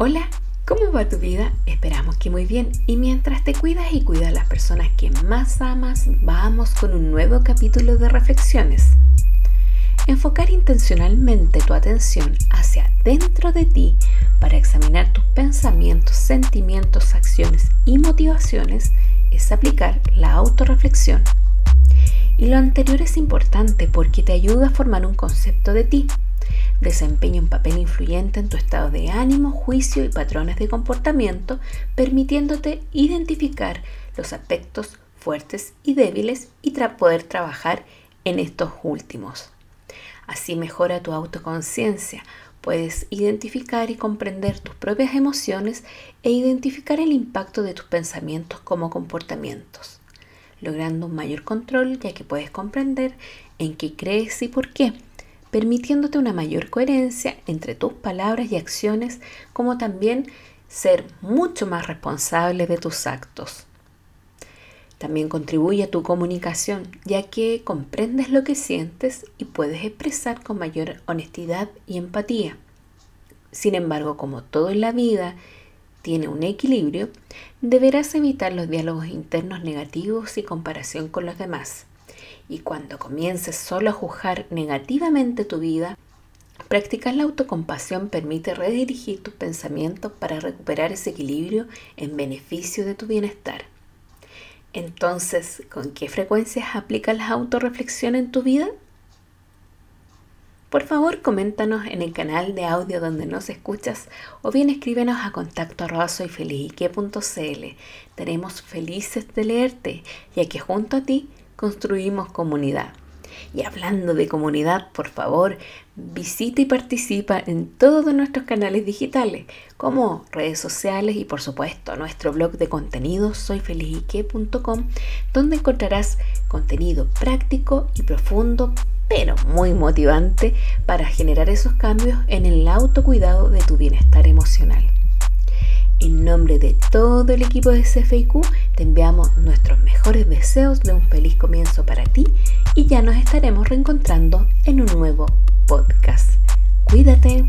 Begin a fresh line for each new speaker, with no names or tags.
Hola, ¿cómo va tu vida? Esperamos que muy bien. Y mientras te cuidas y cuidas a las personas que más amas, vamos con un nuevo capítulo de reflexiones. Enfocar intencionalmente tu atención hacia dentro de ti para examinar tus pensamientos, sentimientos, acciones y motivaciones es aplicar la autorreflexión. Y lo anterior es importante porque te ayuda a formar un concepto de ti desempeña un papel influyente en tu estado de ánimo, juicio y patrones de comportamiento, permitiéndote identificar los aspectos fuertes y débiles y poder trabajar en estos últimos. Así mejora tu autoconciencia, puedes identificar y comprender tus propias emociones e identificar el impacto de tus pensamientos como comportamientos, logrando un mayor control ya que puedes comprender en qué crees y por qué permitiéndote una mayor coherencia entre tus palabras y acciones, como también ser mucho más responsable de tus actos. También contribuye a tu comunicación, ya que comprendes lo que sientes y puedes expresar con mayor honestidad y empatía. Sin embargo, como todo en la vida tiene un equilibrio, deberás evitar los diálogos internos negativos y comparación con los demás. Y cuando comiences solo a juzgar negativamente tu vida, practicar la autocompasión permite redirigir tus pensamientos para recuperar ese equilibrio en beneficio de tu bienestar. Entonces, ¿con qué frecuencias aplicas la autorreflexión en tu vida? Por favor, coméntanos en el canal de audio donde nos escuchas o bien escríbenos a contacto arroba felices de leerte, ya que junto a ti construimos comunidad. Y hablando de comunidad, por favor, visita y participa en todos nuestros canales digitales, como redes sociales y por supuesto nuestro blog de contenido soyfelizique.com, donde encontrarás contenido práctico y profundo, pero muy motivante para generar esos cambios en el autocuidado de tu bienestar emocional. En nombre de todo el equipo de CFIQ, te enviamos nuestros mejores deseos de un feliz comienzo para ti y ya nos estaremos reencontrando en un nuevo podcast. Cuídate.